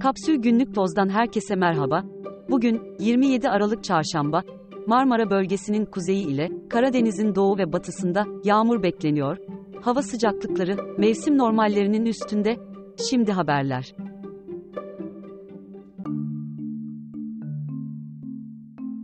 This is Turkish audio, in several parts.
Kapsül Günlük Toz'dan herkese merhaba. Bugün 27 Aralık Çarşamba. Marmara bölgesinin kuzeyi ile Karadeniz'in doğu ve batısında yağmur bekleniyor. Hava sıcaklıkları mevsim normallerinin üstünde. Şimdi haberler.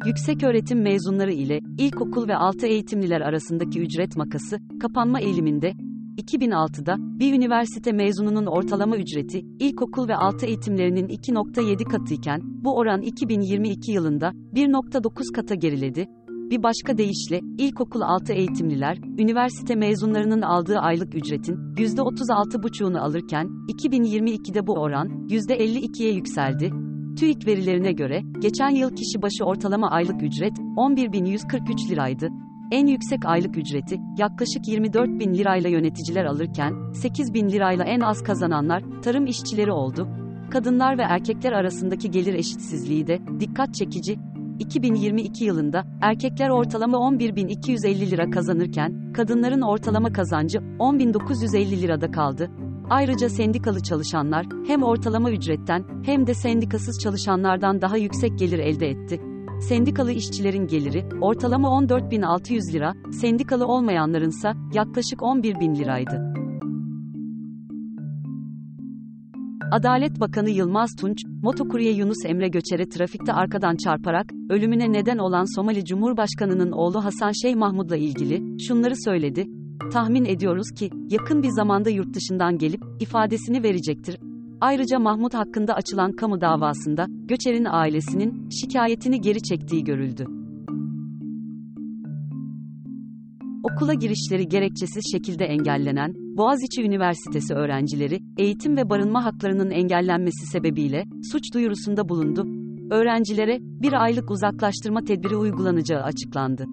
Yükseköğretim mezunları ile ilkokul ve altı eğitimliler arasındaki ücret makası kapanma eğiliminde 2006'da bir üniversite mezununun ortalama ücreti ilkokul ve altı eğitimlerinin 2.7 katıyken bu oran 2022 yılında 1.9 kata geriledi. Bir başka deyişle ilkokul altı eğitimliler üniversite mezunlarının aldığı aylık ücretin %36,5'unu alırken 2022'de bu oran %52'ye yükseldi. TÜİK verilerine göre geçen yıl kişi başı ortalama aylık ücret 11.143 liraydı. En yüksek aylık ücreti yaklaşık 24 bin lirayla yöneticiler alırken 8 bin lirayla en az kazananlar tarım işçileri oldu. Kadınlar ve erkekler arasındaki gelir eşitsizliği de dikkat çekici. 2022 yılında erkekler ortalama 11.250 lira kazanırken kadınların ortalama kazancı 10.950 lirada kaldı. Ayrıca sendikalı çalışanlar hem ortalama ücretten hem de sendikasız çalışanlardan daha yüksek gelir elde etti. Sendikalı işçilerin geliri ortalama 14.600 lira, sendikalı olmayanlarınsa yaklaşık 11.000 liraydı. Adalet Bakanı Yılmaz Tunç, motokurye Yunus Emre Göçer'e trafikte arkadan çarparak ölümüne neden olan Somali Cumhurbaşkanı'nın oğlu Hasan Şeyh Mahmud'la ilgili şunları söyledi. Tahmin ediyoruz ki yakın bir zamanda yurt dışından gelip ifadesini verecektir. Ayrıca Mahmut hakkında açılan kamu davasında Göçer'in ailesinin şikayetini geri çektiği görüldü. Okula girişleri gerekçesiz şekilde engellenen Boğaziçi Üniversitesi öğrencileri eğitim ve barınma haklarının engellenmesi sebebiyle suç duyurusunda bulundu. Öğrencilere bir aylık uzaklaştırma tedbiri uygulanacağı açıklandı.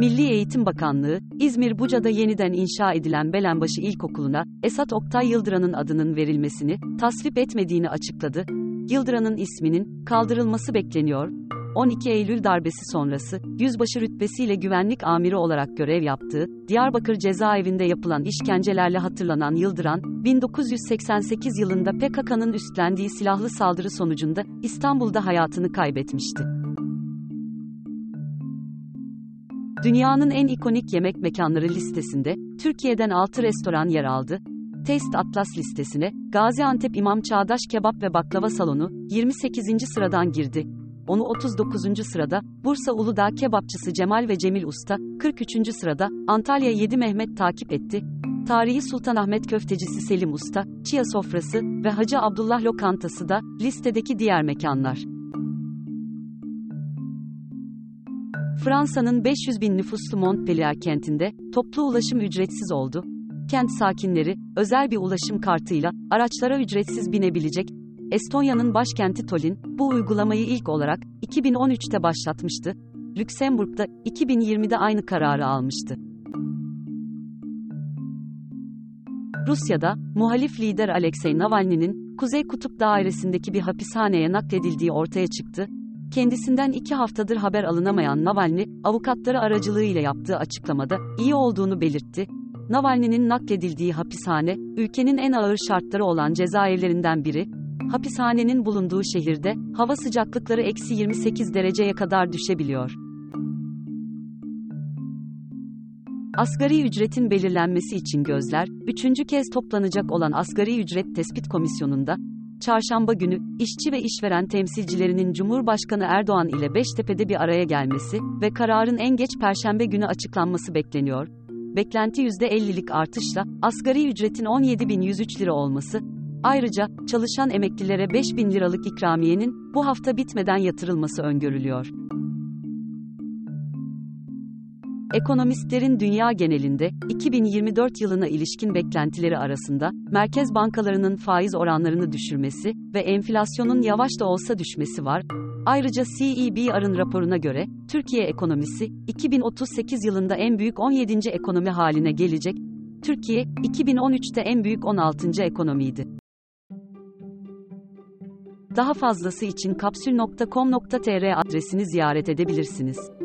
Milli Eğitim Bakanlığı, İzmir Buca'da yeniden inşa edilen Belenbaşı İlkokulu'na, Esat Oktay Yıldıran'ın adının verilmesini, tasvip etmediğini açıkladı. Yıldıran'ın isminin, kaldırılması bekleniyor. 12 Eylül darbesi sonrası, yüzbaşı rütbesiyle güvenlik amiri olarak görev yaptığı, Diyarbakır cezaevinde yapılan işkencelerle hatırlanan Yıldıran, 1988 yılında PKK'nın üstlendiği silahlı saldırı sonucunda, İstanbul'da hayatını kaybetmişti. Dünyanın en ikonik yemek mekanları listesinde, Türkiye'den 6 restoran yer aldı. Taste Atlas listesine, Gaziantep İmam Çağdaş Kebap ve Baklava Salonu, 28. sıradan girdi. Onu 39. sırada, Bursa Uludağ kebapçısı Cemal ve Cemil Usta, 43. sırada, Antalya 7 Mehmet takip etti. Tarihi Sultanahmet köftecisi Selim Usta, Çiya Sofrası ve Hacı Abdullah Lokantası da listedeki diğer mekanlar. Fransa'nın 500 bin nüfuslu Montpellier kentinde toplu ulaşım ücretsiz oldu. Kent sakinleri özel bir ulaşım kartıyla araçlara ücretsiz binebilecek. Estonya'nın başkenti Tallinn bu uygulamayı ilk olarak 2013'te başlatmıştı. Lüksemburg'da 2020'de aynı kararı almıştı. Rusya'da muhalif lider Alexei Navalny'nin Kuzey Kutup Dairesi'ndeki bir hapishaneye nakledildiği ortaya çıktı. Kendisinden iki haftadır haber alınamayan Navalny, avukatları aracılığıyla yaptığı açıklamada iyi olduğunu belirtti. Navalny'nin nakledildiği hapishane, ülkenin en ağır şartları olan cezaevlerinden biri. Hapishanenin bulunduğu şehirde, hava sıcaklıkları eksi 28 dereceye kadar düşebiliyor. Asgari ücretin belirlenmesi için gözler, üçüncü kez toplanacak olan Asgari Ücret Tespit Komisyonu'nda, Çarşamba günü, işçi ve işveren temsilcilerinin Cumhurbaşkanı Erdoğan ile Beştepe'de bir araya gelmesi ve kararın en geç Perşembe günü açıklanması bekleniyor. Beklenti %50'lik artışla, asgari ücretin 17.103 lira olması, ayrıca, çalışan emeklilere 5.000 liralık ikramiyenin, bu hafta bitmeden yatırılması öngörülüyor. Ekonomistlerin dünya genelinde 2024 yılına ilişkin beklentileri arasında merkez bankalarının faiz oranlarını düşürmesi ve enflasyonun yavaş da olsa düşmesi var. Ayrıca CEBR'ın raporuna göre Türkiye ekonomisi 2038 yılında en büyük 17. ekonomi haline gelecek. Türkiye 2013'te en büyük 16. ekonomiydi. Daha fazlası için kapsül.com.tr adresini ziyaret edebilirsiniz.